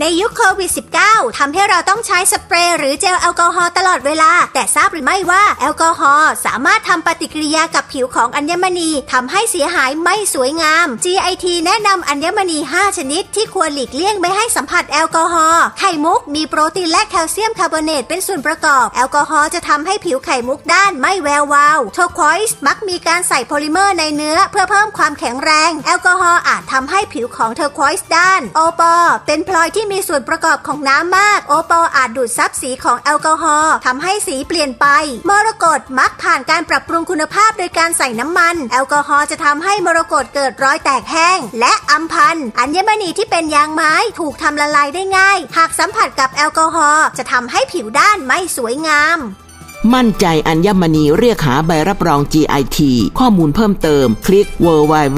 ในยุคโควิด -19 ทำให้เราต้องใช้สเปรย์หรือเจลแอลกอฮอล์ตลอดเวลา แต่ทราบหรือไม่ว่าแอลกอฮอล์สามารถทำปฏิกิริยากับผิวของอัญมณีทำให้เสียหายไม่สวยงาม GIT แนะนำอัญมณี 5 ชนิด ที่ควรหลีกเลี่ยงไม่ให้สัมผัสแอลกอฮอล์ไข่มุกมีโปรตีนและแคลเซียมคาร์บอเนตเป็นส่วนประกอบ แอลกอฮอล์จะทำให้ผิวไข่มุกด้านไม่แวววาวเทอร์ควอยส์มักมีการใส่โพลิเมอร์ในเนื้อ เพื่อเพิ่มความแข็งแรง แอลกอฮอล์อาจทำให้ผิวของเทอร์ควอยส์ด้านโอปอเป็นพลอยที่มีส่วนประกอบของน้ำมาก โอปอลอาจดูดซับสีของแอลกอฮอล์ทำให้สีเปลี่ยนไป มรกตมักผ่านการปรับปรุงคุณภาพโดยการใส่น้ำมัน แอลกอฮอล์จะทำให้มรกตเกิดรอยแตกแห้ง และอัมพันอัญมณีที่เป็นยางไม้ถูกทำละลายได้ง่าย หากสัมผัสกับแอลกอฮอล์จะทำให้ผิวด้านไม่สวยงาม มั่นใจอัญมณีเรียกหาใบรับรอง GIT ข้อมูลเพิ่มเติม คลิก www.git.or.th